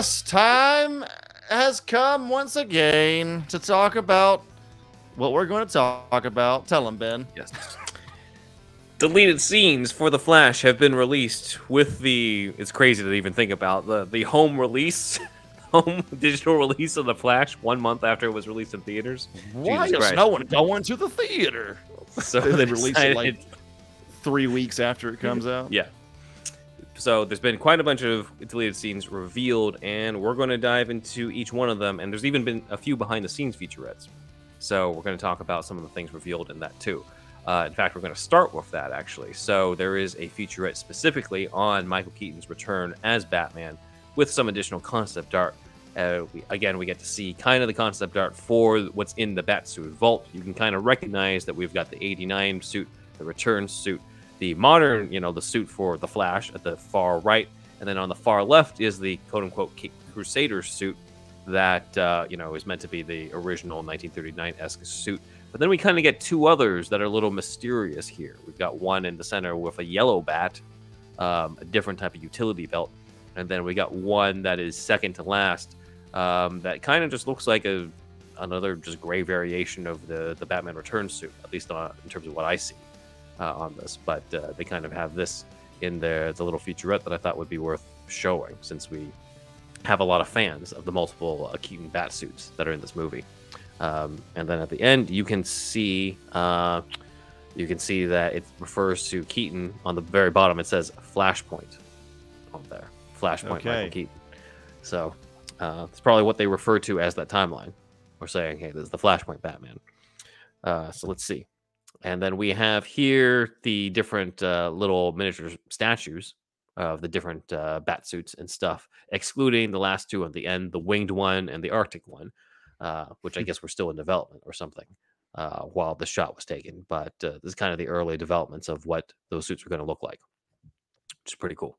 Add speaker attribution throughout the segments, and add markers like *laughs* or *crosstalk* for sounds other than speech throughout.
Speaker 1: yes, time has come once again to talk about what we're going to talk about. Tell them, Ben.
Speaker 2: Yes. Deleted scenes for The Flash have been released with the. It's crazy to even think about the the home release, *laughs* home digital release of The Flash one month after it was released in theaters.
Speaker 1: Why
Speaker 2: Jesus
Speaker 1: is
Speaker 2: Christ.
Speaker 1: no one going to the theater?
Speaker 2: So
Speaker 1: They released it, like- Three weeks after it comes out.
Speaker 2: Yeah. So there's been quite a bunch of deleted scenes revealed, and we're going to dive into each one of them. And there's even been a few behind the scenes featurettes. So we're going to talk about some of the things revealed in that too. Uh, in fact, we're going to start with that actually. So there is a featurette specifically on Michael Keaton's return as Batman with some additional concept art. Uh, we, again, we get to see kind of the concept art for what's in the Batsuit vault. You can kind of recognize that we've got the 89 suit, the return suit, the modern, you know, the suit for the Flash at the far right, and then on the far left is the quote unquote Crusader suit that uh, you know is meant to be the original 1939 esque suit. But then we kind of get two others that are a little mysterious here. We've got one in the center with a yellow bat, um, a different type of utility belt, and then we got one that is second to last um, that kind of just looks like a another just gray variation of the the Batman Returns suit, at least uh, in terms of what I see uh, on this. But uh, they kind of have this in their the little featurette that I thought would be worth showing, since we have a lot of fans of the multiple uh, Keaton bat suits that are in this movie. Um, and then at the end, you can see uh, you can see that it refers to Keaton on the very bottom. It says Flashpoint on there. Flashpoint
Speaker 1: Okay.
Speaker 2: Michael Keaton. So uh, it's probably what they refer to as that timeline. We're saying, hey, this is the Flashpoint Batman. Uh, so let's see. And then we have here the different uh, little miniature statues of the different uh, bat suits and stuff, excluding the last two at the end, the winged one and the Arctic one, uh, which I *laughs* guess were still in development or something uh, while the shot was taken. But uh, this is kind of the early developments of what those suits were going to look like, which is pretty cool.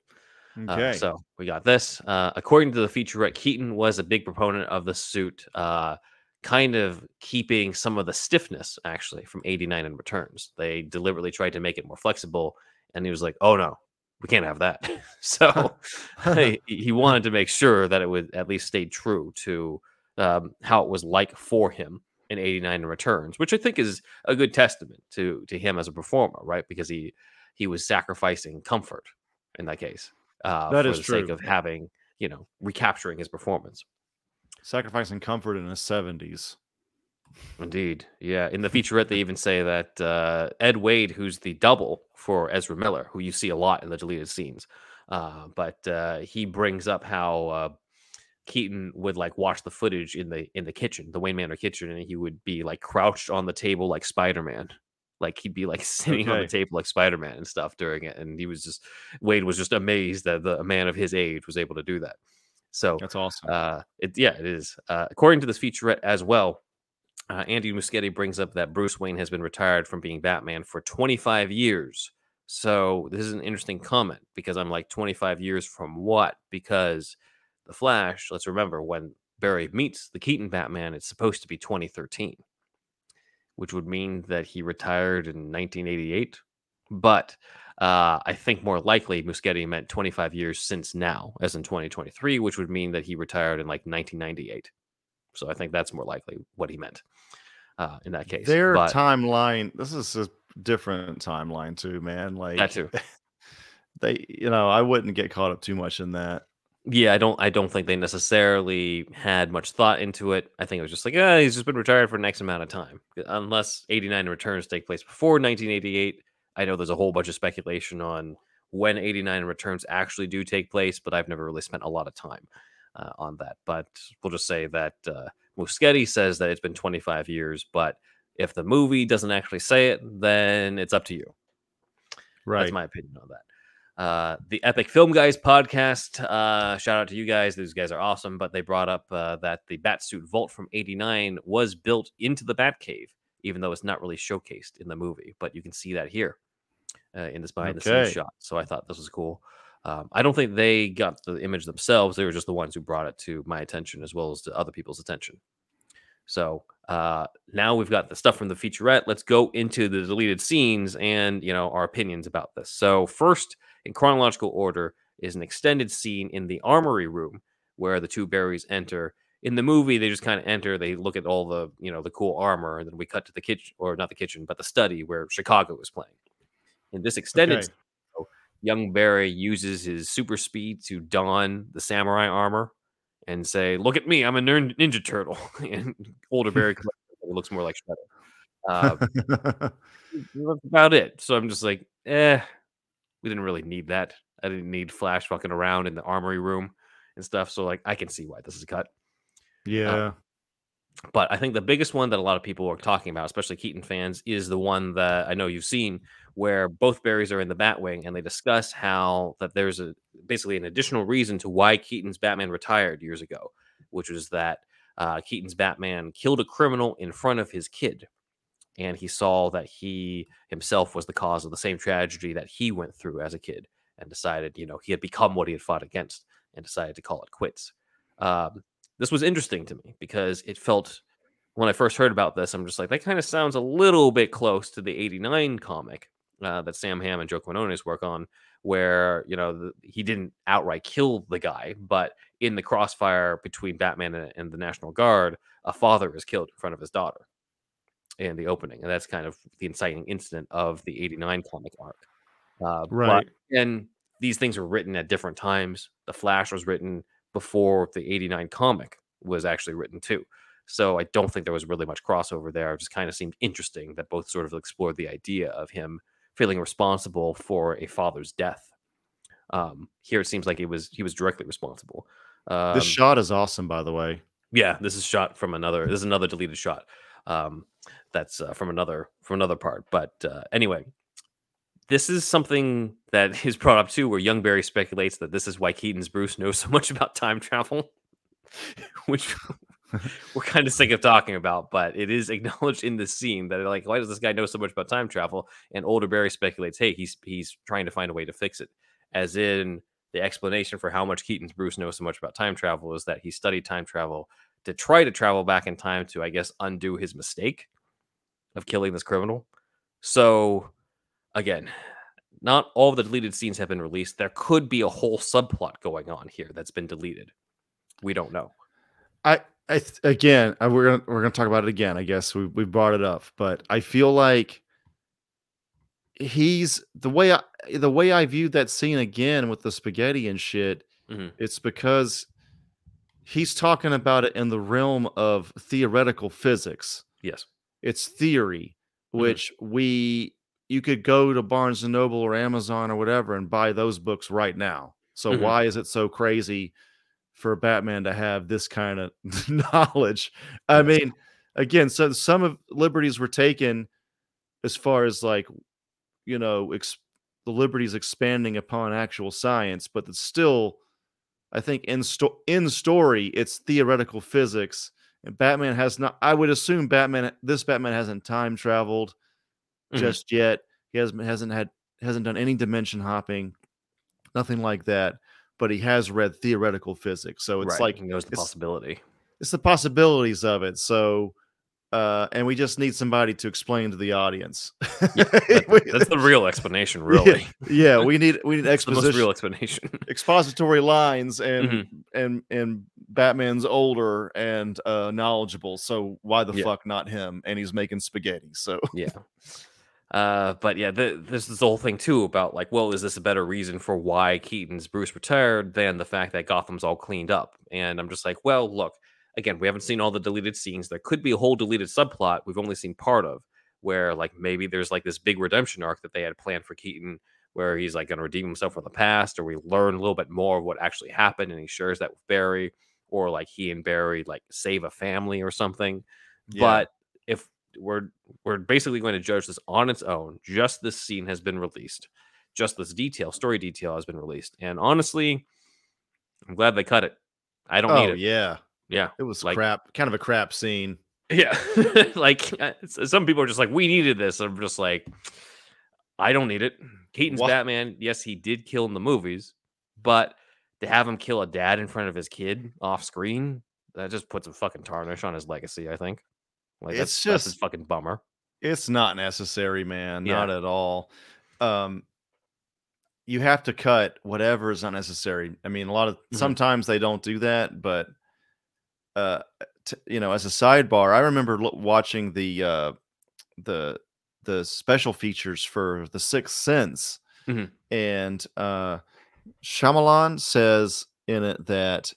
Speaker 2: Uh,
Speaker 1: Okay.
Speaker 2: so we got this. Uh, according to the featurette, Keaton was a big proponent of the suit, uh, kind of keeping some of the stiffness actually from 89 and returns. They deliberately tried to make it more flexible, and he was like, oh no, we can't have that. *laughs* *laughs* so *laughs* he, he wanted to make sure that it would at least stay true to um, how it was like for him in 89 and returns, which I think is a good testament to to him as a performer, right? Because he he was sacrificing comfort in that case uh,
Speaker 1: That
Speaker 2: for
Speaker 1: is
Speaker 2: the sake of having you know recapturing his performance.
Speaker 1: Sacrificing comfort in his 70s.
Speaker 2: Indeed, yeah. In the *laughs* featurette, they even say that uh, Ed Wade, who's the double for Ezra Miller, who you see a lot in the deleted scenes, uh, but uh, he brings up how uh, Keaton would like watch the footage in the in the kitchen, the Wayne Manor kitchen, and he would be like crouched on the table like Spider Man. Like he'd be like *laughs* sitting on the table like Spider Man and stuff during it, and he was just Wade was just amazed that the, a man of his age was able to do that. So
Speaker 1: That's awesome.
Speaker 2: uh, it, yeah, it is. Uh, according to this featurette as well, uh, Andy Muschietti brings up that Bruce Wayne has been retired from being Batman for 25 years. So this is an interesting comment because I'm like 25 years from what? Because the Flash, let's remember when Barry meets the Keaton Batman, it's supposed to be 2013, which would mean that he retired in 1988. But uh, I think more likely Muschietti meant 25 years since now, as in 2023, which would mean that he retired in like 1998. So I think that's more likely what he meant uh, in that case.
Speaker 1: Their
Speaker 2: but
Speaker 1: timeline, this is a different timeline too, man. Like
Speaker 2: that too. *laughs*
Speaker 1: they, you know, I wouldn't get caught up too much in that.
Speaker 2: Yeah, I don't. I don't think they necessarily had much thought into it. I think it was just like, ah, he's just been retired for an X amount of time. Unless '89 returns take place before 1988, I know there's a whole bunch of speculation on when '89 returns actually do take place, but I've never really spent a lot of time uh, on that. But we'll just say that uh, Muschietti says that it's been 25 years, but if the movie doesn't actually say it, then it's up to you.
Speaker 1: Right.
Speaker 2: That's my opinion on that. Uh, the Epic Film Guys podcast. Uh, shout out to you guys. These guys are awesome. But they brought up uh, that the Batsuit Vault from '89 was built into the Batcave, even though it's not really showcased in the movie. But you can see that here uh, in this behind the
Speaker 1: Okay.
Speaker 2: scenes shot. So I thought this was cool. Um, I don't think they got the image themselves. They were just the ones who brought it to my attention as well as to other people's attention. So uh, now we've got the stuff from the featurette. Let's go into the deleted scenes and you know our opinions about this. So first, in chronological order, is an extended scene in the armory room where the two Barrys enter. In the movie, they just kind of enter. They look at all the you know the cool armor, and then we cut to the kitchen, or not the kitchen, but the study where Chicago is playing. In this extended,
Speaker 1: Okay.
Speaker 2: scenario, young Barry uses his super speed to don the samurai armor and say, "Look at me, I'm a ninja turtle." *laughs* and older Barry looks more like Shredder. Uh, *laughs* that's about it. So I'm just like, eh, we didn't really need that. I didn't need Flash fucking around in the armory room and stuff. So like, I can see why this is cut.
Speaker 1: Yeah.
Speaker 2: But I think the biggest one that a lot of people are talking about, especially Keaton fans, is the one that I know you've seen, where both Barrys are in the Batwing and they discuss how that there's a basically an additional reason to why Keaton's Batman retired years ago, which was that uh, Keaton's Batman killed a criminal in front of his kid, and he saw that he himself was the cause of the same tragedy that he went through as a kid, and decided, you know, he had become what he had fought against, and decided to call it quits. Um, this was interesting to me because it felt when I first heard about this, I'm just like, that kind of sounds a little bit close to the 89 comic uh, that Sam Hamm and Joe Quinones work on, where, you know, the, he didn't outright kill the guy, but in the crossfire between Batman and, and the National Guard, a father is killed in front of his daughter in the opening. And that's kind of the inciting incident of the 89 comic arc. Uh, but-
Speaker 1: Right.
Speaker 2: and these things were written at different times. The Flash was written before the 89 comic was actually written too. So I don't think there was really much crossover there. It just kind of seemed interesting that both sort of explored the idea of him feeling responsible for a father's death. Um, here it seems like it was he was directly responsible. Um,
Speaker 1: this shot is awesome, by the way.
Speaker 2: yeah, this is shot from another. This is another deleted shot. Um, that's uh, from another from another part. But uh, anyway, this is something that *laughs* is brought up too, where Young Barry speculates that this is why Keaton's Bruce knows so much about time travel, *laughs* which *laughs* we're kind of sick of talking about. But it is acknowledged in the scene that like, why does this guy know so much about time travel? And older Barry speculates, hey, he's he's trying to find a way to fix it, as in the explanation for how much Keaton's Bruce knows so much about time travel is that he studied time travel to try to travel back in time to, I guess, undo his mistake of killing this criminal. So, again, not all the deleted scenes have been released. There could be a whole subplot going on here that's been deleted. We don't know.
Speaker 1: I, I th- again, I, we're gonna we're gonna talk about it again. I guess we we brought it up, but I feel like he's the way I the way I viewed that scene again with the spaghetti and shit.
Speaker 2: Mhm.
Speaker 1: It's because he's talking about it in the realm of theoretical physics.
Speaker 2: Yes.
Speaker 1: It's theory,
Speaker 2: Mhm.
Speaker 1: which we you could go to Barnes and Noble or Amazon or whatever and buy those books right now. So
Speaker 2: Mhm.
Speaker 1: why is it so crazy for Batman to have this kind of *laughs* knowledge? I mean, again, so some of liberties were taken as far as like you know ex- the liberties expanding upon actual science, but it's still, I think in sto- in story, it's theoretical physics. And Batman has not. I would assume Batman. This Batman hasn't time traveled
Speaker 2: Mhm.
Speaker 1: just yet. He hasn't hasn't had hasn't done any dimension hopping, nothing like that. But he has read theoretical physics, so it's
Speaker 2: right.
Speaker 1: like
Speaker 2: he knows the
Speaker 1: it's-
Speaker 2: possibility.
Speaker 1: it's the possibilities of it. So, uh, and we just need somebody to explain to the audience. *laughs*
Speaker 2: That- that's the real explanation, *laughs* really.
Speaker 1: yeah, *laughs* we need we need
Speaker 2: It's the most
Speaker 1: exposition,
Speaker 2: real explanation.
Speaker 1: expository lines, and
Speaker 2: Mm-hmm.
Speaker 1: and and Batman's older and uh, knowledgeable. So why the
Speaker 2: Yeah.
Speaker 1: fuck not him? And he's making spaghetti. So
Speaker 2: yeah. Uh, but yeah, the, there's this whole thing too about like, well, is this a better reason for why Keaton's Bruce retired than the fact that Gotham's all cleaned up? And I'm just like, well, look, again, we haven't seen all the deleted scenes. There could be a whole deleted subplot we've only seen part of, where like maybe there's like this big redemption arc that they had planned for Keaton, where he's like going to redeem himself from the past, or we learn a little bit more of what actually happened, and he shares that with Barry, or like he and Barry like save a family or something.
Speaker 1: Yeah.
Speaker 2: But if we're we're basically going to judge this on its own. Just this scene has been released. Just this detail, story detail has been released. And honestly, I'm glad they cut it. I don't
Speaker 1: oh
Speaker 2: need it.
Speaker 1: yeah,
Speaker 2: Yeah.
Speaker 1: it was
Speaker 2: Like-
Speaker 1: crap, kind of a crap scene.
Speaker 2: Yeah. *laughs* like uh, some people are just like, we needed this. I'm just like, I don't need it. Keaton's
Speaker 1: Wha-
Speaker 2: Batman, yes, he did kill in the movies, but to have him kill a dad in front of his kid off screen, that just puts a fucking tarnish on his legacy, I think. Like that's,
Speaker 1: It's
Speaker 2: that's
Speaker 1: just-
Speaker 2: fucking bummer.
Speaker 1: It's not necessary, man.
Speaker 2: Yeah.
Speaker 1: Not at all. Um, you have to cut whatever is unnecessary. I mean, a lot of
Speaker 2: Mhm.
Speaker 1: sometimes they don't do that, but uh, t- you know, as a sidebar, I remember lo- watching the uh, the the special features for The Sixth Sense,
Speaker 2: Mhm.
Speaker 1: and uh, Shyamalan says in it that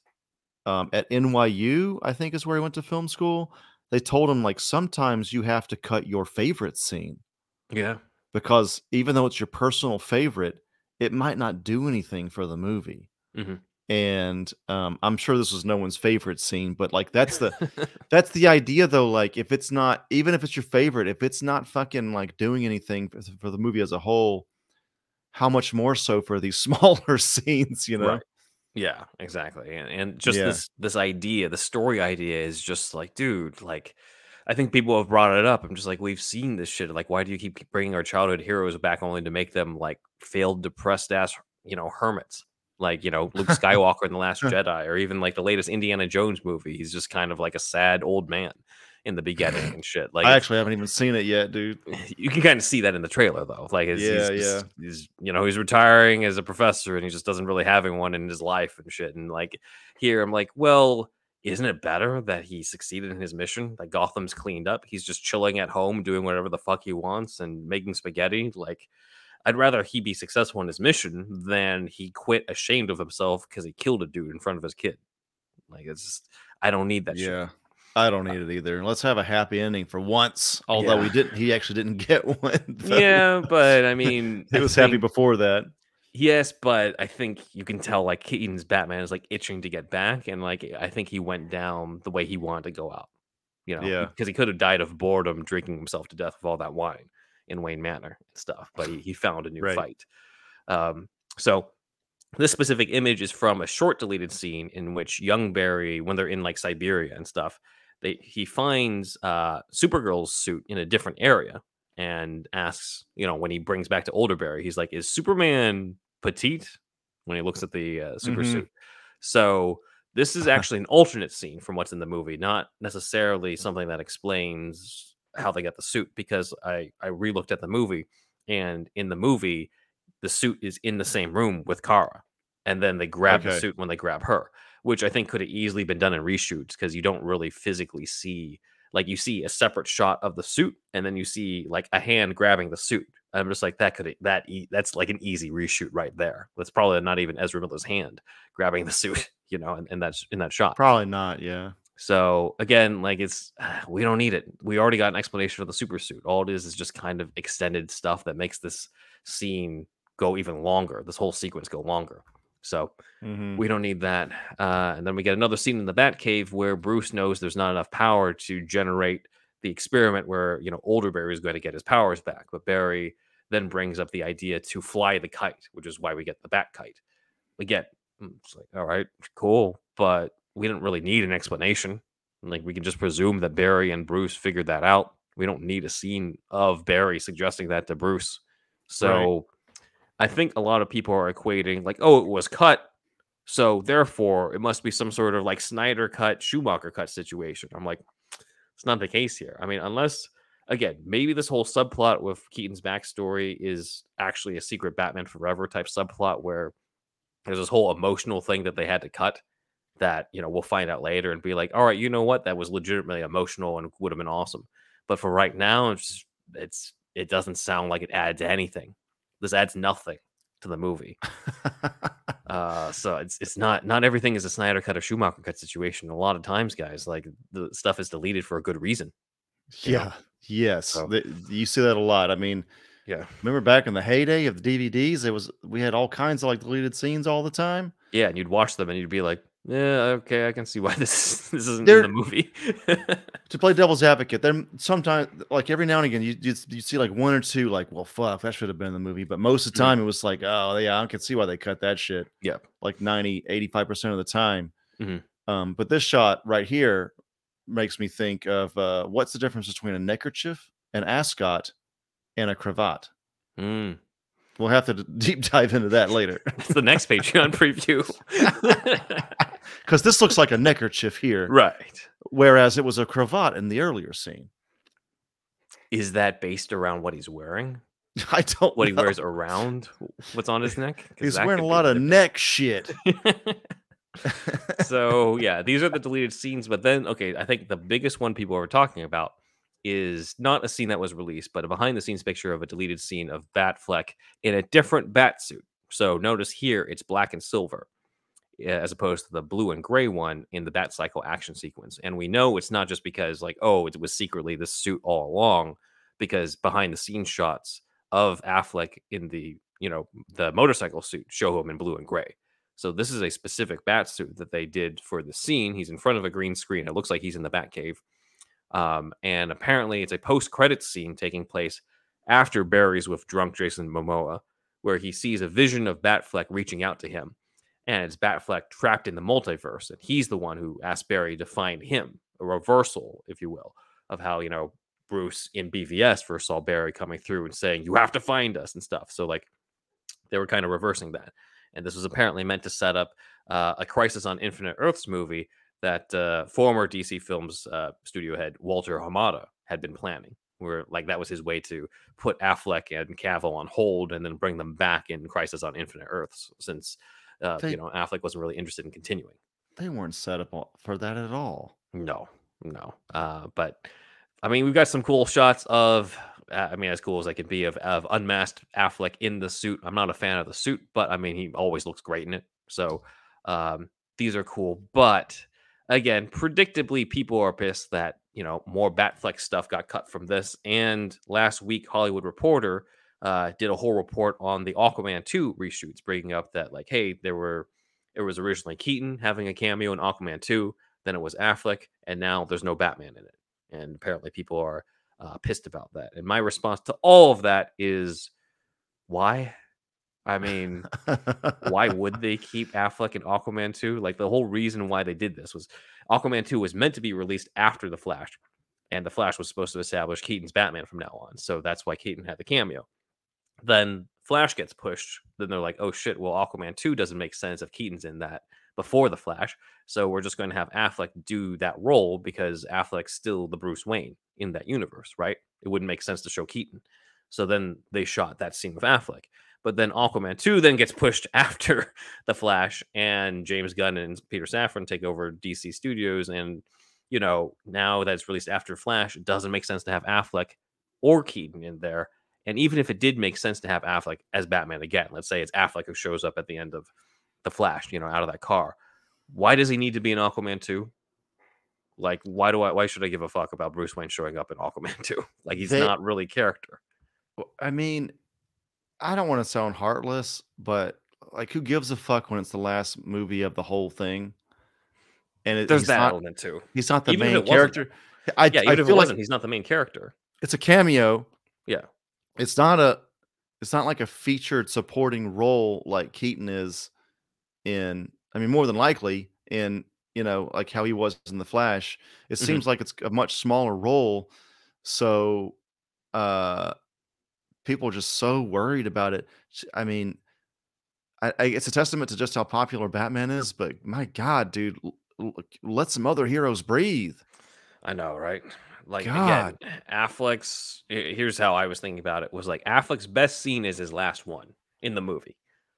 Speaker 1: um, at NYU, I think is where he went to film school. They told him like sometimes you have to cut your favorite scene
Speaker 2: Yeah.
Speaker 1: because even though it's your personal favorite, it might not do anything for the movie.
Speaker 2: Mhm.
Speaker 1: And um, I'm sure this was no one's favorite scene, but like that's the *laughs* that's the idea though. Like if it's not, even if it's your favorite, if it's not fucking like doing anything for, for the movie as a whole, how much more so for these *laughs* smaller scenes, you know?
Speaker 2: Right. Yeah, exactly. And, and just
Speaker 1: Yeah.
Speaker 2: this this idea, the story idea is just like, dude, like I think people have brought it up. I'm just like, we've seen this shit. Like, why do you keep bringing our childhood heroes back only to make them like failed, depressed ass, you know, hermits? Like, you know, Luke *laughs* Skywalker in The Last Jedi, or even like the latest Indiana Jones movie. He's just kind of like a sad old man in the beginning and shit. Like,
Speaker 1: I actually haven't even seen it yet, dude. *laughs*
Speaker 2: you can kind of see that in the trailer though like
Speaker 1: Yeah,
Speaker 2: he's,
Speaker 1: yeah.
Speaker 2: he's you know he's retiring as a professor and he just doesn't really having one in his life and shit and like here i'm like well isn't it better that he succeeded in his mission like gotham's cleaned up he's just chilling at home doing whatever the fuck he wants and making spaghetti like i'd rather he be successful in his mission than he quit ashamed of himself because he killed a dude in front of his kid like it's just i don't need that shit
Speaker 1: Yeah. I don't need it either. Let's have a happy ending for once. Although we didn't, he actually didn't *laughs* get one. though.
Speaker 2: yeah but i *laughs* mean
Speaker 1: he
Speaker 2: I
Speaker 1: was happy before that.
Speaker 2: Yes, but I think you can tell like Keaton's Batman is like itching to get back, and like I think he went down the way he wanted to go out. You know,
Speaker 1: Yeah.
Speaker 2: because he could have died of boredom drinking himself to death with all that wine in Wayne Manor and stuff, but he, he found a new
Speaker 1: Right.
Speaker 2: fight. Um, so this specific image is from a short deleted scene in which young Barry, when they're in like Siberia and stuff, they he finds uh Supergirl's suit in a different area and asks, you know, when he brings back to older Barry, he's like, "Is Superman petite?" When he looks at the uh, super
Speaker 1: Mhm.
Speaker 2: suit. So this is *laughs* actually an alternate scene from what's in the movie, not necessarily something that explains how they got the suit. Because I I relooked at the movie, and in the movie, the suit is in the same room with Kara, and then they grab the suit when they grab her, which I think could have easily been done in reshoots because you don't really physically see like you see a separate shot of the suit, and then you see like a hand grabbing the suit. I'm just like that could that e- that's like an easy reshoot right there. That's probably not even Ezra Miller's hand grabbing the *laughs* suit, you know, in, in that in that shot.
Speaker 1: Probably not. Yeah.
Speaker 2: So again, like it's *sighs* we don't need it. We already got an explanation for the super suit. All it is is just kind of extended stuff that makes this scene go even longer. This whole sequence go longer. So
Speaker 1: Mhm.
Speaker 2: we don't need that. Uh, and then we get another scene in the Batcave where Bruce knows there's not enough power to generate the experiment where you know older Barry is going to get his powers back, but Barry then brings up the idea to fly the kite, which is why we get the Bat kite. Again, mm, it's like all right, cool, but we don't really need an explanation. Like we can just presume that Barry and Bruce figured that out. We don't need a scene of Barry suggesting that to Bruce. So I think a lot of people are equating like, oh, it was cut, so therefore it must be some sort of like Snyder cut, Schumacher cut situation. I'm like, it's not the case here. I mean, unless again, maybe this whole subplot with Keaton's backstory is actually a secret Batman Forever type subplot where there's this whole emotional thing that they had to cut that you know we'll find out later and be like, all right, you know what, that was legitimately emotional and would have been awesome. But for right now, it's just, it's it doesn't sound like it adds anything. This adds nothing to the movie. *laughs* Uh, so it's it's not not everything is a Snyder cut or Schumacher cut situation. A lot of times, guys, like the stuff is deleted for a good reason. you know?
Speaker 1: yeah. Yes.
Speaker 2: So-
Speaker 1: th- you see that a lot. I mean,
Speaker 2: Yeah,
Speaker 1: remember back in the heyday of the DVDs, it was we had all kinds of like deleted scenes all the time.
Speaker 2: yeah, and you'd watch them and you'd be like, yeah, okay, I can see why *laughs* this this isn't
Speaker 1: There-
Speaker 2: in the movie. *laughs*
Speaker 1: to play devil's advocate, then sometimes, like every now and again, you you, you see like one or two, like, well, fuck, that should have been in the movie. But most of the
Speaker 2: Mhm.
Speaker 1: time, it was like, oh, yeah, I can see why they cut that shit.
Speaker 2: Yeah.
Speaker 1: Like 90, 85% of the time.
Speaker 2: Mhm.
Speaker 1: Um, but this shot right here makes me think of uh, what's the difference between a neckerchief, an ascot, and a cravat?
Speaker 2: Mm,
Speaker 1: We'll have to *laughs* deep dive into that later
Speaker 2: that's the next Patreon preview.
Speaker 1: Because this looks like a neckerchief here,
Speaker 2: right.
Speaker 1: whereas it was a cravat in the earlier scene.
Speaker 2: Is that based around what he's wearing? *laughs*
Speaker 1: I don't.
Speaker 2: what he wears around what's on his neck?
Speaker 1: He's wearing a lot of
Speaker 2: different.
Speaker 1: neck shit. *laughs*
Speaker 2: so yeah, these are the deleted scenes. But then, okay, I think the biggest one people are talking about is not a scene that was released, but a behind the scenes picture of a deleted scene of Batfleck in a different bat suit. So notice here it's black and silver, as opposed to the blue and gray one in the Bat Cycle action sequence. And we know it's not just because like oh it was secretly this suit all along, because behind the scenes shots of Affleck in the you know the motorcycle suit show him in blue and gray. So this is a specific bat suit that they did for the scene. He's in front of a green screen. It looks like he's in the Bat Cave. Um, and apparently it's a post-credits scene taking place after Barry's with drunk Jason Momoa, where he sees a vision of Batfleck reaching out to him. And it's Batfleck trapped in the multiverse. And he's the one who asked Barry to find him, a reversal, if you will, of how, you know, Bruce in BVS first saw Barry coming through and saying, You have to find us and stuff. So, like, they were kind of reversing that. And this was apparently meant to set up uh, a Crisis on Infinite Earths movie that uh, former DC Films uh, studio head Walter Hamada had been planning. Where like that was his way to put Affleck and Cavill on hold and then bring them back in Crisis on Infinite Earths, since uh,
Speaker 1: They-
Speaker 2: you know Affleck wasn't really interested in continuing.
Speaker 1: they weren't set up for that at all.
Speaker 2: No, no. Uh, but I mean, we've got some cool shots of. uh, I mean, as cool as they can be of, of unmasked Affleck in the suit. I'm not a fan of the suit, but I mean, he always looks great in it. So um, these are cool. But again, predictably, people are pissed that you know more Batfleck stuff got cut from this. And last week, Hollywood Reporter uh, did a whole report on the Aquaman 2 reshoots, bringing up that like, hey, there were it was originally Keaton having a cameo in Aquaman 2 then it was Affleck, and now there's no Batman in it. And apparently, people are uh, pissed about that. And my response to all of that is, why? I mean, why would they *laughs* keep Affleck in Aquaman 2? Like the whole reason why they did this was Aquaman 2 was meant to be released after the Flash, and the Flash was supposed to establish Keaton's Batman from now on. So that's why Keaton had the cameo. Then Flash gets pushed. Then they're like, oh shit, well, Aquaman 2 doesn't make sense if Keaton's in that before the Flash. So we're just going to have Affleck do that role because Affleck's still the Bruce Wayne in that universe, right? It wouldn't make sense to show Keaton. So then they shot that scene with Affleck. But then Aquaman 2 then gets pushed *laughs* after the Flash, and James Gunn and Peter Safran take over DC Studios. And, you know, now that it's released after Flash, it doesn't make sense to have Affleck or Keaton in there. And even if it did make sense to have Affleck as Batman again, let's say it's Affleck who shows up at the end of the Flash, you know, out of that car. Why does he need to be in Aquaman 2? Like, why do I why should I give a fuck about Bruce Wayne showing up in *laughs* Aquaman 2? Like he's
Speaker 1: They-
Speaker 2: not really character.
Speaker 1: I mean, I don't want to sound heartless, but like, who gives a fuck when it's the last movie of the whole thing? And it,
Speaker 2: There's that
Speaker 1: not,
Speaker 2: element too.
Speaker 1: he's not the
Speaker 2: Even
Speaker 1: main character. I,
Speaker 2: Yeah,
Speaker 1: I
Speaker 2: even if it
Speaker 1: feel like
Speaker 2: wasn't, he's not the main character.
Speaker 1: it's a cameo.
Speaker 2: Yeah.
Speaker 1: It's not a. It's not like a featured supporting role like Keaton is in. I mean, more than likely in you know like how he was in the Flash. It
Speaker 2: Mhm.
Speaker 1: seems like it's a much smaller role, so uh, people are just so worried about it. I mean, I, I, it's a testament to just how popular Batman is. But my God, dude, l- l- let some other heroes breathe.
Speaker 2: I know, right? Like
Speaker 1: God.
Speaker 2: again, Affleck's here's how I was thinking about it was like Affleck's best scene is his last one in the movie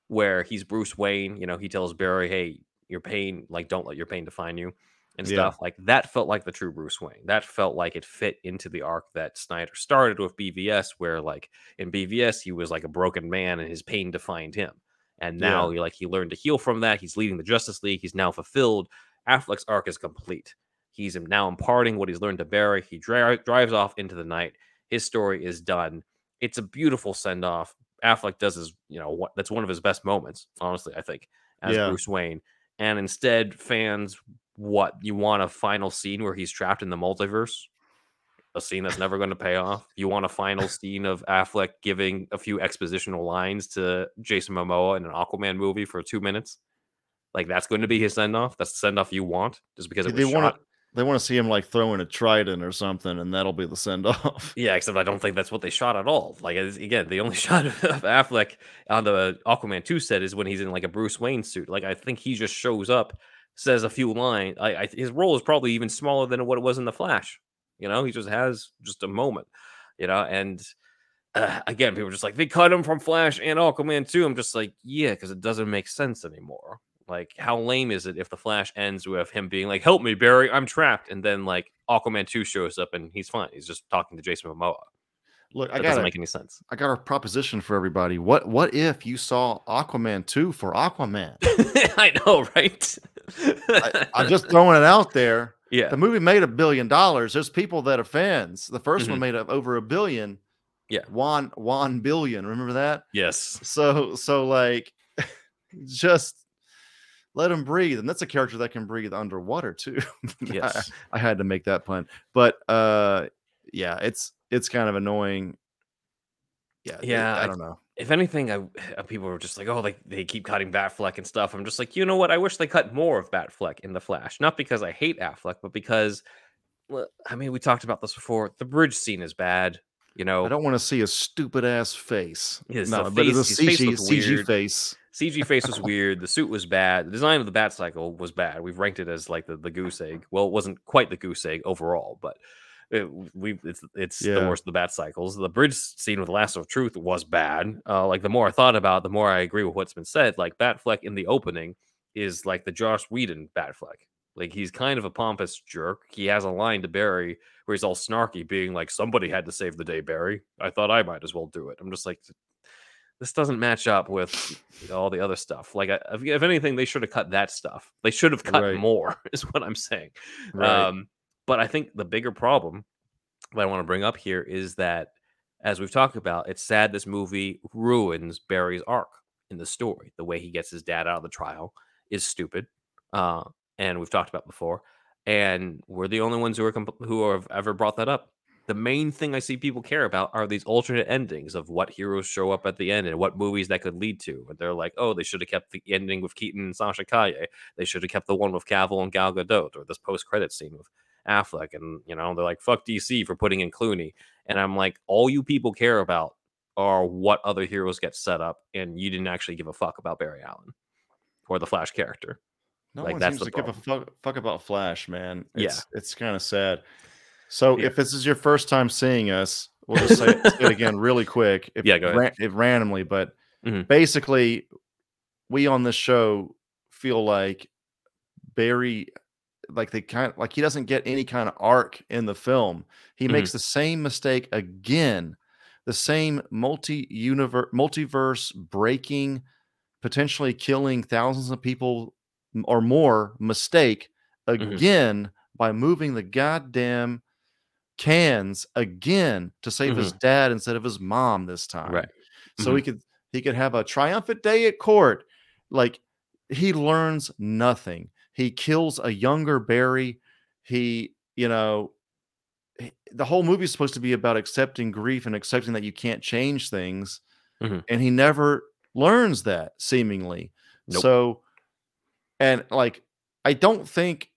Speaker 2: where he's Bruce Wayne, you know, he tells Barry, "Hey, your pain, like don't let your pain define you." And
Speaker 1: Yeah.
Speaker 2: stuff like that felt like the true Bruce Wayne. That felt like it fit into the arc that Snyder started with BVS, where like in BVS he was like a broken man and his pain defined him. And
Speaker 1: Yeah.
Speaker 2: now he like he learned to heal from that. He's leading the Justice League. He's now fulfilled. Affleck's arc is complete. He's now imparting what he's learned to Barry. He dri- drives off into the night. His story is done. It's a beautiful send off. Affleck does his, you know, what that's one of his best moments, honestly, I think, as
Speaker 1: Yeah.
Speaker 2: Bruce Wayne. And instead, fans, what you want a final scene where he's trapped in the multiverse? A scene that's never going to pay off. You want a final *laughs* scene of Affleck giving a few expositional lines to Jason Momoa in an Aquaman movie for two minutes? Like that's going to be his send off. That's the send off you want, just because it
Speaker 1: they
Speaker 2: was shot.
Speaker 1: They want to see him like throwing a trident or something, and that'll be the send off.
Speaker 2: Yeah, except I don't think that's what they shot at all. Like again, the only *laughs* shot of Affleck on the Aquaman 2 set is when he's in like a Bruce Wayne suit. Like I think he just shows up, says a few lines. I, I his role is probably even smaller than what it was in the Flash. You know, he just has just a moment. You know, and uh, again, people are just like they cut him from Flash and Aquaman too. I'm just like, yeah, because it doesn't make sense anymore. Like, how lame is it if the Flash ends with him being like, "Help me, Barry, I'm trapped," and then like Aquaman two shows up and he's fine. He's just talking to Jason Momoa.
Speaker 1: Look,
Speaker 2: That
Speaker 1: I
Speaker 2: doesn't
Speaker 1: got
Speaker 2: make any sense.
Speaker 1: I got a proposition for everybody. What what if you saw Aquaman 2 for Aquaman? *laughs*
Speaker 2: I know, right?
Speaker 1: I, I'm just throwing it out there. *laughs*
Speaker 2: yeah,
Speaker 1: The movie made a billion dollars. There's people that are fans. The 1st one
Speaker 2: Mhm.
Speaker 1: made a, over a billion.
Speaker 2: Yeah.
Speaker 1: One one billion. Remember that?
Speaker 2: yes,
Speaker 1: So so like *laughs* just let him breathe. And that's a character that can breathe underwater too. *laughs* I-
Speaker 2: yes.
Speaker 1: I had to make that pun. But uh yeah, it's it's kind of annoying. Yeah, it-
Speaker 2: Yeah,
Speaker 1: I
Speaker 2: I-
Speaker 1: don't know.
Speaker 2: if anything, I uh, people were just like, oh, like they keep cutting Batfleck and stuff. I'm just like, you know what? I wish they cut more of Batfleck in the Flash, not because I hate Affleck, but because, well, I mean, we talked about this before. The bridge scene is bad. You know,
Speaker 1: I don't want to see a stupid ass face. No,
Speaker 2: the
Speaker 1: but it's a
Speaker 2: face- face
Speaker 1: CG, CG face.
Speaker 2: CG face was weird. The suit was bad. The design of the bat cycle was bad. We've ranked it as like the, the goose egg. Well, it wasn't quite the goose egg overall, but it, we it's it's the worst of the bat cycles. The bridge scene with Lasso of Truth was bad. Uh, like the more I thought about, it, the more I agree with what's been said. Like Batfleck in the opening is like the Joss Whedon Batfleck. Like he's kind of a pompous jerk. He has a line to Barry where he's all snarky, being like, "Somebody had to save the day, Barry. I thought I might as well do it." I'm just like, this doesn't match up with all the other stuff. Like, I- if anything, they should have cut that stuff. They should have cut
Speaker 1: Right.
Speaker 2: more, *laughs* is what I'm saying.
Speaker 1: Right.
Speaker 2: Um, but I think the bigger problem that I want to bring up here is that, as we've talked about, it's sad this movie ruins Barry's arc in the story. The way he gets his dad out of the trial is stupid, uh, and we've talked about before. And we're the only ones who are compl- who have ever brought that up. The main thing I see people care about are these alternate endings of what heroes show up at the end and what movies that could lead to. And they're like, oh, they should have kept the ending with Keaton and Sasha Calle. They should have kept the one with Cavill and Gal Gadot, or this post-credit scene with Affleck. And you know, they're like, fuck DC for putting in Clooney. And I'm like, all you people care about are what other heroes get set up, and you didn't actually give a fuck about Barry Allen or the Flash character.
Speaker 1: No
Speaker 2: Like,
Speaker 1: one
Speaker 2: that's
Speaker 1: seems to give a fuck, fuck about Flash, man.
Speaker 2: Yeah.
Speaker 1: It's it's kind of sad. So
Speaker 2: Yeah.
Speaker 1: if this is your first time seeing us, we'll just say, say it again really quick. If,
Speaker 2: Yeah, go ahead.
Speaker 1: ran- if randomly, but
Speaker 2: Mhm.
Speaker 1: basically, we on this show feel like Barry, like they kind of, like he doesn't get any kind of arc in the film. He
Speaker 2: Mhm.
Speaker 1: makes the same mistake again, the same multi universe, multiverse breaking, potentially killing thousands of people or more mistake
Speaker 2: Mhm.
Speaker 1: again by moving the goddamn cans again to save his dad instead of his mom this time.
Speaker 2: Right.
Speaker 1: So he could he could have a triumphant day at court. Like he learns nothing. He kills a younger Barry. He, you know, he- the whole movie is supposed to be about accepting grief and accepting that you can't change things.
Speaker 2: Mhm.
Speaker 1: And he never learns that seemingly.
Speaker 2: Nope.
Speaker 1: So, and like, I don't think,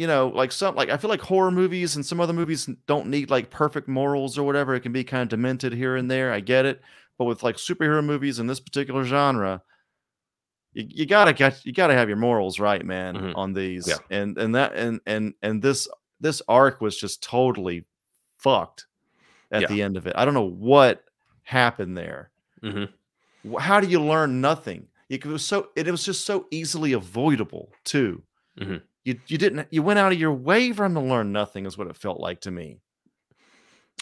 Speaker 1: you know, like some, like, I feel like horror movies and some other movies don't need like perfect morals or whatever. It can be kind of demented here and there. I get it. But with like superhero movies in this particular genre, you, you gotta get you gotta have your morals right, man,
Speaker 2: Mhm.
Speaker 1: on these.
Speaker 2: Yeah.
Speaker 1: And and that and and and this this arc was just totally fucked at
Speaker 2: Yeah.
Speaker 1: the end of it. I don't know what happened there.
Speaker 2: hmm
Speaker 1: How do you learn nothing? It was so it was just so easily avoidable too.
Speaker 2: Mhm.
Speaker 1: You you didn't you went out of your way for him to learn nothing is what it felt like to me.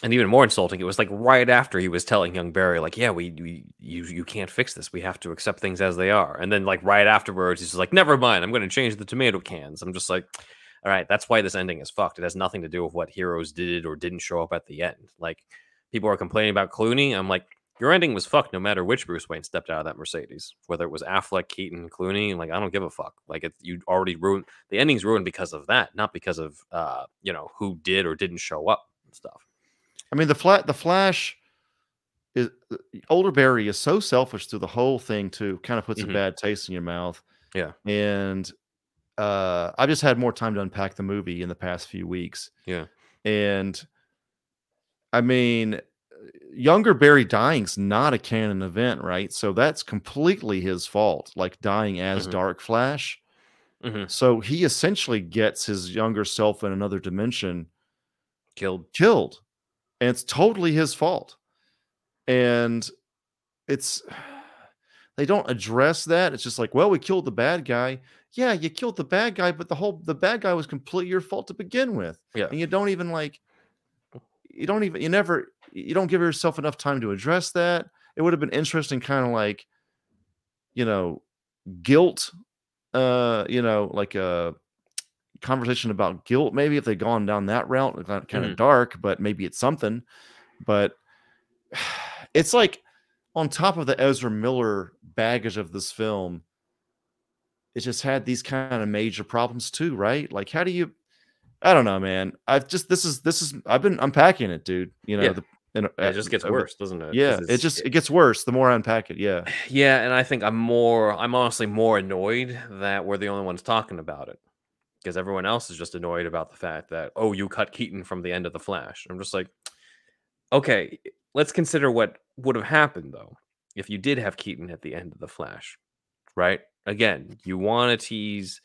Speaker 2: and even more insulting, it was like right after he was telling young Barry, like, "Yeah, we, we you you can't fix this. We have to accept things as they are." And then like right afterwards, he's like, "Never mind. I'm going to change the tomato cans." I'm just like, "All right, that's why this ending is fucked. It has nothing to do with what heroes did or didn't show up at the end." Like people are complaining about Clooney. I'm like, your ending was fucked no matter which Bruce Wayne stepped out of that Mercedes, whether it was Affleck, Keaton, Clooney. Like I don't give a fuck. Like it, you already ruined the ending's ruined because of that, not because of uh you know who did or didn't show up and stuff.
Speaker 1: I mean, the flat, the Flash is older Barry is so selfish through the whole thing too. Kind of puts
Speaker 2: Mhm.
Speaker 1: a bad taste in your mouth.
Speaker 2: Yeah.
Speaker 1: And uh, I've just had more time to unpack the movie in the past few weeks.
Speaker 2: Yeah.
Speaker 1: And I mean, younger Barry dying's not a canon event, right? So that's completely his fault. Like dying as
Speaker 2: Mhm.
Speaker 1: Dark Flash.
Speaker 2: hmm
Speaker 1: So he essentially gets his younger self in another dimension
Speaker 2: Killed.
Speaker 1: killed and it's totally his fault and it's *sighs* they don't address that. It's just like, well, we killed the bad guy. Yeah, you killed the bad guy, but the whole the bad guy was completely your fault to begin with.
Speaker 2: Yeah.
Speaker 1: And you don't even like you don't even you never you don't give yourself enough time to address that. It would have been interesting, kind of like, you know, guilt, uh, you know, like a conversation about guilt, maybe if they'd gone down that route, kind of
Speaker 2: Mhm.
Speaker 1: dark, but maybe it's something. But *sighs* it's like on top of the Ezra Miller baggage of this film, it just had these kind of major problems too, right? Like, how do you? I don't know, man. I've just this is this is I've been unpacking it, dude. You know,
Speaker 2: Yeah.
Speaker 1: the, and, uh,
Speaker 2: it just gets
Speaker 1: over-
Speaker 2: worse, doesn't it?
Speaker 1: Yeah, it just it gets worse the more I unpack it. Yeah, *sighs*
Speaker 2: Yeah, and I think I'm more I'm honestly more annoyed that we're the only ones talking about it. Because everyone else is just annoyed about the fact that, oh, you cut Keaton from the end of the Flash. I'm just like, okay, let's consider what would have happened though if you did have Keaton at the end of the Flash, right? Again, you want to tease.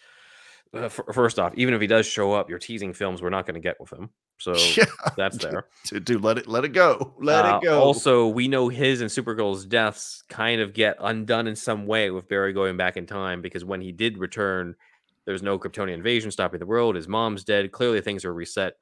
Speaker 2: Uh, f- first off, even if he does show up, you're teasing films we're not going to get with him. So *laughs*
Speaker 1: yeah,
Speaker 2: that's *laughs* there.
Speaker 1: dude, dude, let it let it go, let
Speaker 2: Uh,
Speaker 1: it go.
Speaker 2: Also, we know his and Supergirl's deaths kind of get undone in some way with Barry going back in time because when he did return, there's no Kryptonian invasion stopping the world. His mom's dead. Clearly, things are reset.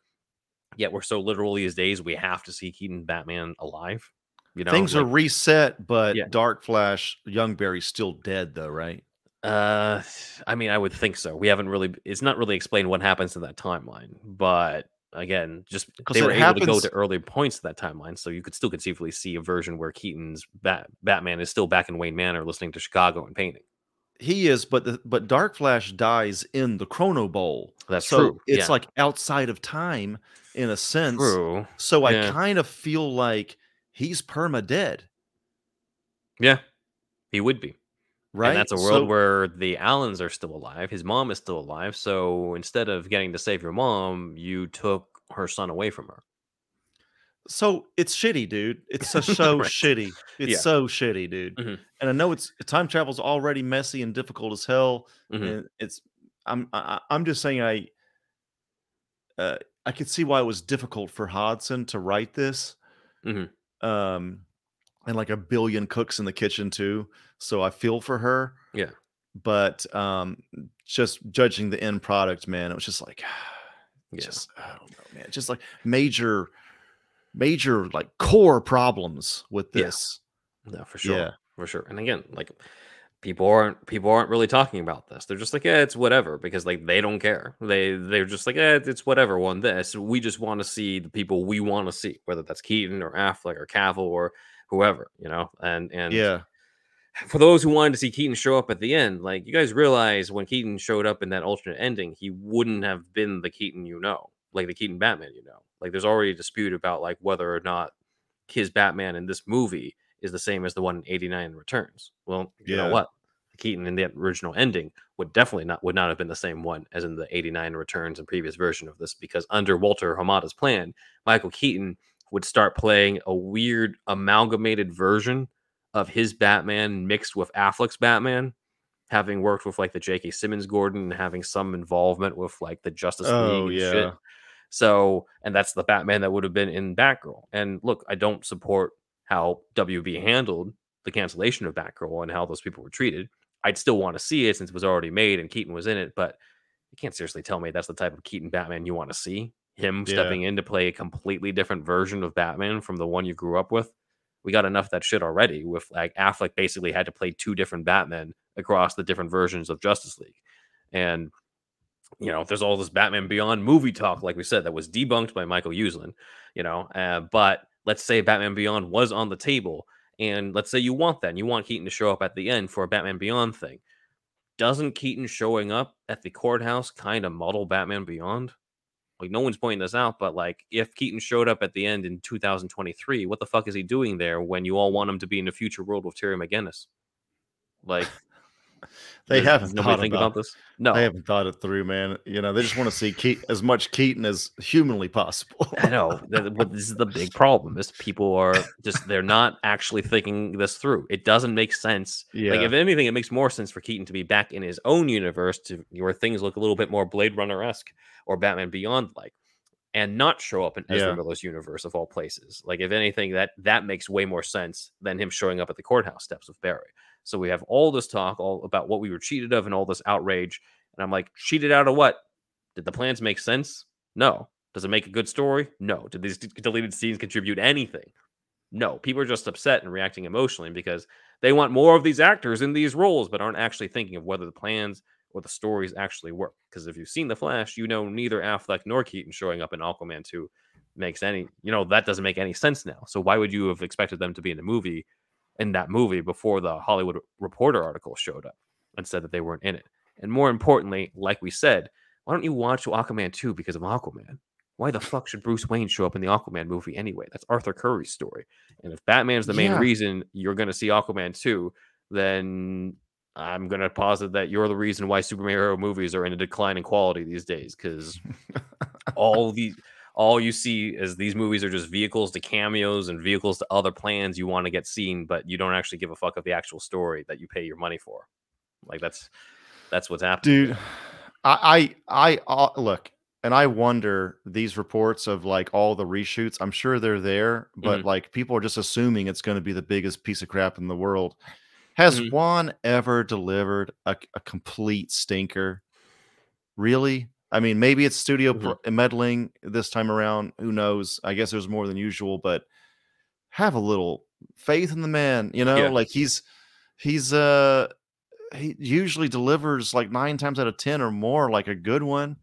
Speaker 2: Yet we're so literal these days, we have to see Keaton Batman alive. You know,
Speaker 1: Things are reset, but
Speaker 2: Yeah.
Speaker 1: Dark Flash, Young Barry's still dead, though, right?
Speaker 2: Uh, I mean, I would think so. We haven't really. It's not really explained what happens in that timeline, but again, just they were able to go to early points of that timeline, so you could still conceivably see a version where Keaton's Bat- Batman is still back in Wayne Manor, listening to Chicago and painting.
Speaker 1: He is, but the, but Dark Flash dies in the Chrono Bowl.
Speaker 2: That's
Speaker 1: so
Speaker 2: true,
Speaker 1: It's
Speaker 2: yeah.
Speaker 1: like outside of time in a sense.
Speaker 2: True.
Speaker 1: So I
Speaker 2: yeah.
Speaker 1: kind of feel like he's perma dead,
Speaker 2: Yeah, he would be.
Speaker 1: Right?
Speaker 2: And that's a world
Speaker 1: So-
Speaker 2: where the Allens are still alive. His mom is still alive. So instead of getting to save your mom, you took her son away from her.
Speaker 1: So it's shitty, dude. It's so, *laughs* so
Speaker 2: Right.
Speaker 1: shitty. It's
Speaker 2: Yeah.
Speaker 1: so shitty, dude.
Speaker 2: Mhm.
Speaker 1: And I know it's time travel's already messy and difficult as hell.
Speaker 2: Mhm.
Speaker 1: And it's I'm I, I- I'm just saying I uh, I could see why it was difficult for Hodson to write this.
Speaker 2: Mhm.
Speaker 1: Um, and like a billion cooks in the kitchen too. So I feel for her.
Speaker 2: Yeah.
Speaker 1: But um, just judging the end product, man, it was just like, *sighs*
Speaker 2: Yeah.
Speaker 1: just I don't know, man. Just like major, major like core problems with
Speaker 2: Yeah.
Speaker 1: this.
Speaker 2: No, for sure.
Speaker 1: Yeah.
Speaker 2: For sure. And again, like people aren't people aren't really talking about this. They're just like, yeah, it's whatever because like they don't care. They they're just like, eh, it's whatever. On this, we just want to see the people we want to see, whether that's Keaton or Affleck or Cavill or whoever, you know. And and
Speaker 1: Yeah.
Speaker 2: for those who wanted to see Keaton show up at the end, like you guys realize when Keaton showed up in that alternate ending, he wouldn't have been the Keaton you know, like the Keaton Batman you know. Like there's already a dispute about like whether or not his Batman in this movie is the same as the one in 89 Returns. Well, you know
Speaker 1: Yeah.
Speaker 2: what? Keaton in the original ending would definitely not would not have been the same one as in the 89 Returns and previous version of this because under Walter Hamada's plan, Michael Keaton would start playing a weird amalgamated version of his Batman mixed with Affleck's Batman, having worked with like the J.K. Simmons Gordon and having some involvement with like the Justice
Speaker 1: Oh,
Speaker 2: League and shit.
Speaker 1: yeah.
Speaker 2: So, and that's the Batman that would have been in Batgirl. And look, I don't support how WB handled the cancellation of Batgirl and how those people were treated. I'd still want to see it since it was already made and Keaton was in it, but you can't seriously tell me that's the type of Keaton Batman you want to see. Him
Speaker 1: Yeah.
Speaker 2: stepping in to play a completely different version of Batman from the one you grew up with. We got enough of that shit already with like Affleck basically had to play two different Batmen across the different versions of Justice League. And you know, there's all this Batman Beyond movie talk, like we said, that was debunked by Michael Uslan, you know. Uh, but let's say Batman Beyond was on the table, and let's say you want that, and you want Keaton to show up at the end for a Batman Beyond thing. Doesn't Keaton showing up at the courthouse kind of muddle Batman Beyond? Like, no one's pointing this out, but like, if Keaton showed up at the end in 2023, what the fuck is he doing there when you all want him to be in the future world with Terry McGinnis? Like, *laughs*
Speaker 1: They
Speaker 2: does-
Speaker 1: haven't
Speaker 2: nobody
Speaker 1: thought about,
Speaker 2: about this. No,
Speaker 1: They haven't thought it through, man. You know, they just want to see as much Keaton as humanly possible.
Speaker 2: I know, *laughs* but this is the big problem. Is people are just they're not actually thinking this through. It doesn't make sense. Like if anything, it makes more sense for Keaton to be back in his own universe to where things look a little bit more Blade Runner esque or Batman Beyond like. And not show up in Ezra
Speaker 1: Yeah.
Speaker 2: Miller's universe of all places. Like, if anything, that that makes way more sense than him showing up at the courthouse steps with Barry. So we have all this talk all about what we were cheated of and all this outrage. And I'm like, cheated out of what? Did the plans make sense? No. Does it make a good story? No. Did these d- deleted scenes contribute anything? No. People are just upset and reacting emotionally because they want more of these actors in these roles, but aren't actually thinking of whether the plans or the stories actually work. Because if you've seen The Flash, you know neither Affleck nor Keaton showing up in Aquaman 2 makes any, you know, that doesn't make any sense now. So why would you have expected them to be in the movie, in that movie, before the Hollywood Reporter article showed up and said that they weren't in it? And more importantly, like we said, why don't you watch Aquaman 2 because of Aquaman? Why the fuck should Bruce Wayne show up in the Aquaman movie anyway? That's Arthur Curry's story. And if Batman's the main
Speaker 1: Yeah.
Speaker 2: reason you're going to see Aquaman 2, then I'm going to posit that you're the reason why superhero movies are in a decline in quality these days because all the all you see is these movies are just vehicles to cameos and vehicles to other plans you want to get seen, but you don't actually give a fuck of the actual story that you pay your money for. Like that's that's what's happening.
Speaker 1: dude i i, I uh, look and i wonder these reports of like all the reshoots i'm sure they're there but
Speaker 2: Mhm.
Speaker 1: like people are just assuming it's going to be the biggest piece of crap in the world has
Speaker 2: Mhm.
Speaker 1: one ever delivered a, a complete stinker really i mean maybe it's studio
Speaker 2: Mhm.
Speaker 1: meddling this time around who knows i guess there's more than usual but have a little faith in the man you know
Speaker 2: Yeah.
Speaker 1: like he's he's uh he usually delivers like nine times out of ten or more like a good one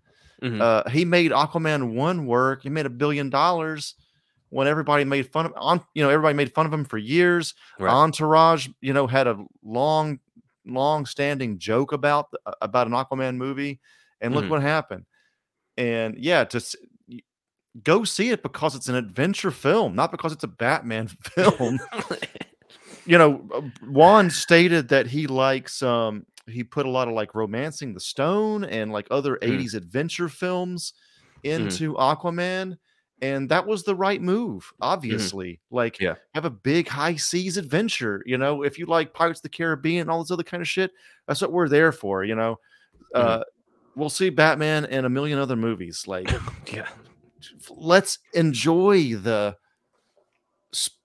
Speaker 2: Mhm.
Speaker 1: uh he made aquaman one work he made a billion dollars when everybody made fun of on you know everybody made fun of him for years
Speaker 2: Right.
Speaker 1: entourage you know had a long long standing joke about about an aquaman movie and look
Speaker 2: Mhm.
Speaker 1: what happened and yeah to go see it because it's an adventure film not because it's a batman *laughs* film you know, uh, Wan stated that he likes um he put a lot of like romancing the stone and like other
Speaker 2: Mhm.
Speaker 1: 80s adventure films
Speaker 2: Mm-hmm.
Speaker 1: into Aquaman and that was the right move obviously like
Speaker 2: Mm-hmm. Yeah.
Speaker 1: have a big high seas adventure you know if you like pirates of the caribbean and all this other kind of shit that's what we're there for you know
Speaker 2: Mhm.
Speaker 1: uh we'll see batman and a million other movies like *laughs*
Speaker 2: yeah.
Speaker 1: let's enjoy the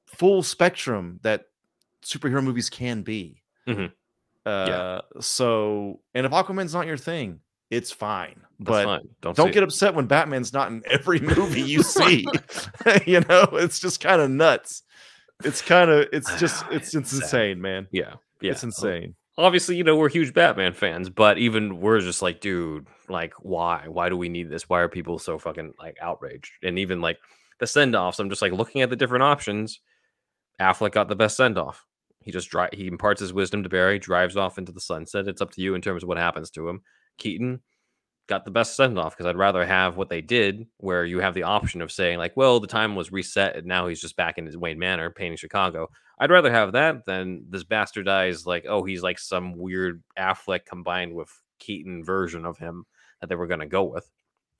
Speaker 1: full spectrum that superhero movies can be.
Speaker 2: Mhm.
Speaker 1: Uh, so, and if Aquaman's not your thing, it's fine.
Speaker 2: That's
Speaker 1: but
Speaker 2: fine. Don't
Speaker 1: don't get
Speaker 2: it.
Speaker 1: upset when Batman's not in every movie you *laughs* see. *laughs* you know, it's just kind of nuts. It's kind of, it's *sighs* just, it's, it's insane, man.
Speaker 2: Yeah. Yeah.
Speaker 1: It's insane.
Speaker 2: obviously, you know, we're huge Batman fans, but even we're just like, dude, like, why? Why do we need this? Why are people so fucking like outraged? And even like the send offs, I'm just like looking at the different options. Affleck got the best send off. He just dri- he imparts his wisdom to Barry, drives off into the sunset. It's up to you in terms of what happens to him. Keaton got the best send off because I'd rather have what they did, where you have the option of saying like, well, the time was reset and now he's just back in his Wayne Manor painting Chicago. I'd rather have that than this bastardized like, oh, he's like some weird Affleck combined with Keaton version of him that they were gonna go with.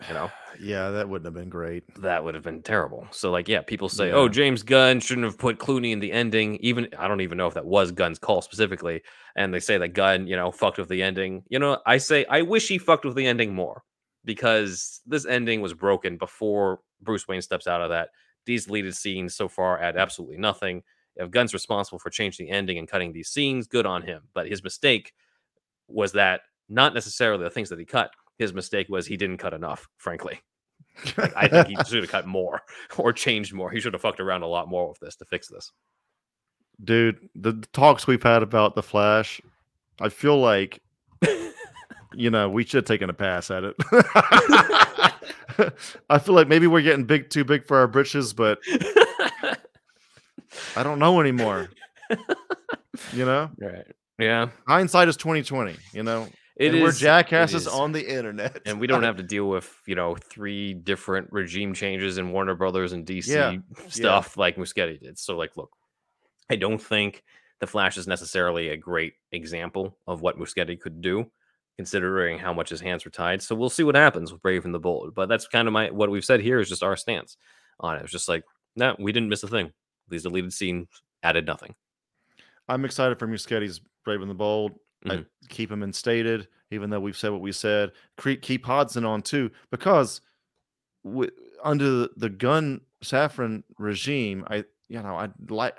Speaker 2: You know,
Speaker 1: Yeah, that wouldn't have been great.
Speaker 2: that would have been terrible. So like, yeah, people say, oh, James Gunn shouldn't have put Clooney in the ending. Even I don't even know if that was Gunn's call specifically. And they say that Gunn, you know, fucked with the ending. You know, I say I wish he fucked with the ending more because this ending was broken before Bruce Wayne steps out of that. These deleted scenes so far add absolutely nothing. If Gunn's responsible for changing the ending and cutting these scenes, good on him. But his mistake was that not necessarily the things that he cut. His mistake was he didn't cut enough, frankly. Like, *laughs* I think he should have cut more *laughs* or changed more. He should have fucked around a lot more with this to fix this.
Speaker 1: Dude, the, the talks we've had about the Flash, I feel like *laughs* you know we should have taken a pass at it. I feel like maybe we're getting big, too big for our britches, but I don't know anymore. You know,
Speaker 2: right. Yeah.
Speaker 1: hindsight is twenty twenty. You know,
Speaker 2: It
Speaker 1: and we're
Speaker 2: is- it
Speaker 1: jackasses on the internet,
Speaker 2: and we don't *laughs* have to deal with you know three different regime changes in Warner Brothers and DC
Speaker 1: Yeah,
Speaker 2: stuff like Muschietti did. So like, look, I don't think the Flash is necessarily a great example of what Muschietti could do, considering how much his hands were tied. So we'll see what happens with Brave and the Bold. But that's kind of my what we've said here is just our stance on it. It's just like, no, we didn't miss a thing. These deleted scenes added nothing.
Speaker 1: I'm excited for Muschietti's Brave and the Bold. I
Speaker 2: Mhm.
Speaker 1: keep him instated, even though we've said what we said. Keep, keep Hodson on too, because we, under the, the Gunn Safran regime, I you know I like.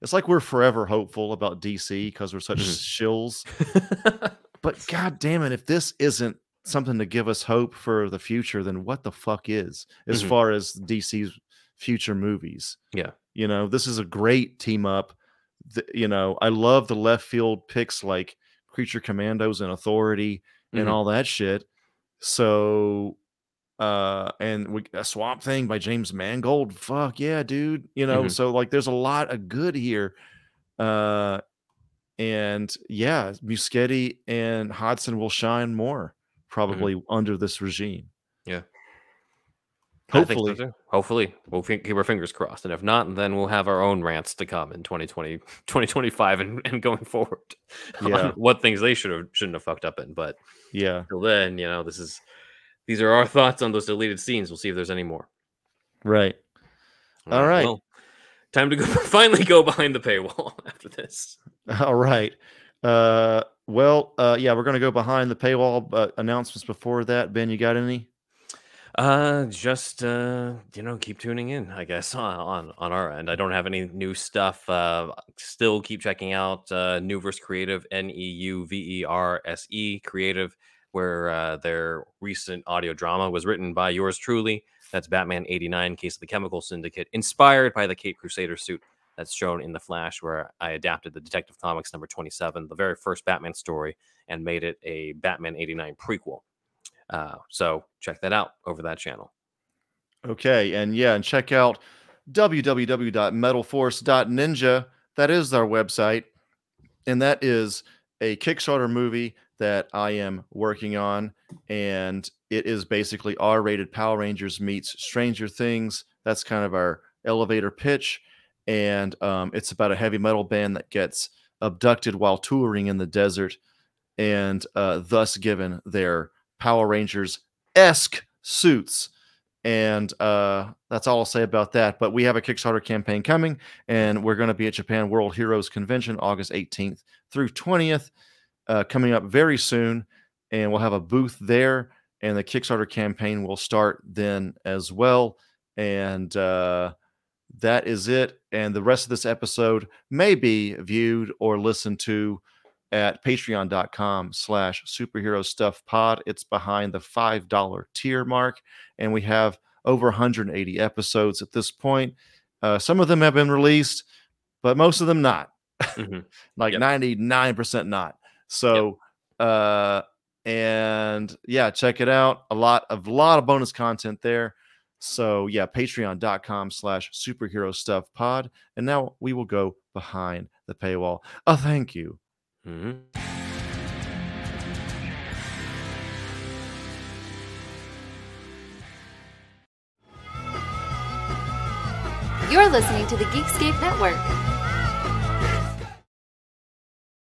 Speaker 1: It's like we're forever hopeful about DC because we're such shills. *laughs* But god damn it, if this isn't something to give us hope for the future, then what the fuck is as
Speaker 2: Mhm.
Speaker 1: far as DC's future movies?
Speaker 2: Yeah.
Speaker 1: You know, this is a great team up. The, you know, I love the left field picks like Creature Commandos and Authority and
Speaker 2: Mhm.
Speaker 1: all that shit. So uh and we a swamp thing by James Mangold. Fuck yeah, dude. You know,
Speaker 2: Mhm.
Speaker 1: so like there's a lot of good here. Uh and yeah, Muschietti and Hodson will shine more probably under this regime.
Speaker 2: Think so
Speaker 1: Hopefully.
Speaker 2: Hopefully. We'll fin- keep our fingers crossed. And if not, then we'll have our own rants to come in 2020, 2025 *laughs* and, and going forward *laughs*
Speaker 1: Yeah.
Speaker 2: what things they should have shouldn't have fucked up in. But
Speaker 1: Yeah.
Speaker 2: till then, you know, this is these are our thoughts on those deleted scenes. We'll see if there's any more.
Speaker 1: Right. All right.
Speaker 2: well, time to go *laughs* finally go behind the paywall after this.
Speaker 1: All right. Uh well, uh yeah, we're gonna go behind the paywall but announcements before that. Ben, you got any?
Speaker 2: Uh, just uh, you know, keep tuning in. I guess *laughs* on on, our end. I don't have any new stuff. Uh, still keep checking out uh, Neuverse Creative, N E U V E R S E Creative, where uh, their recent audio drama was written by yours truly. That's Batman '89, Case of the Chemical Syndicate, inspired by the Cape Crusader suit that's shown in the Flash, where I adapted the Detective Comics number 27, the very first Batman story, and made it a Batman '89 prequel. Uh, so check that out over that channel.
Speaker 1: Okay, and yeah, and check out www.metalforce.ninja. That is our website, and that is a Kickstarter movie that I am working on, and it is basically R-rated Power Rangers meets Stranger Things. That's kind of our elevator pitch, and um, it's about a heavy metal band that gets abducted while touring in the desert, and uh, thus given their Power Rangers esque suits. And uh, that's all I'll say about that. But we have a Kickstarter campaign coming, and we're going to be at Japan World Heroes Convention August 18th through 20th, uh, coming up very soon. And we'll have a booth there, and the Kickstarter campaign will start then as well. And uh, that is it. And the rest of this episode may be viewed or listened to at patreon.com slash superhero stuff pod. It's behind the five dollar tier mark and we have over 180 episodes at this point. Uh, some of them have been released but most of them not.
Speaker 2: Mhm. *laughs*
Speaker 1: like
Speaker 2: Yep.
Speaker 1: 99% not. So uh and yeah check it out. A lot of lot of bonus content there. So yeah patreon.com slash superhero stuff pod. And now we will go behind the paywall. A thank you
Speaker 2: Mhm.
Speaker 3: You're listening to the Geekscape Network.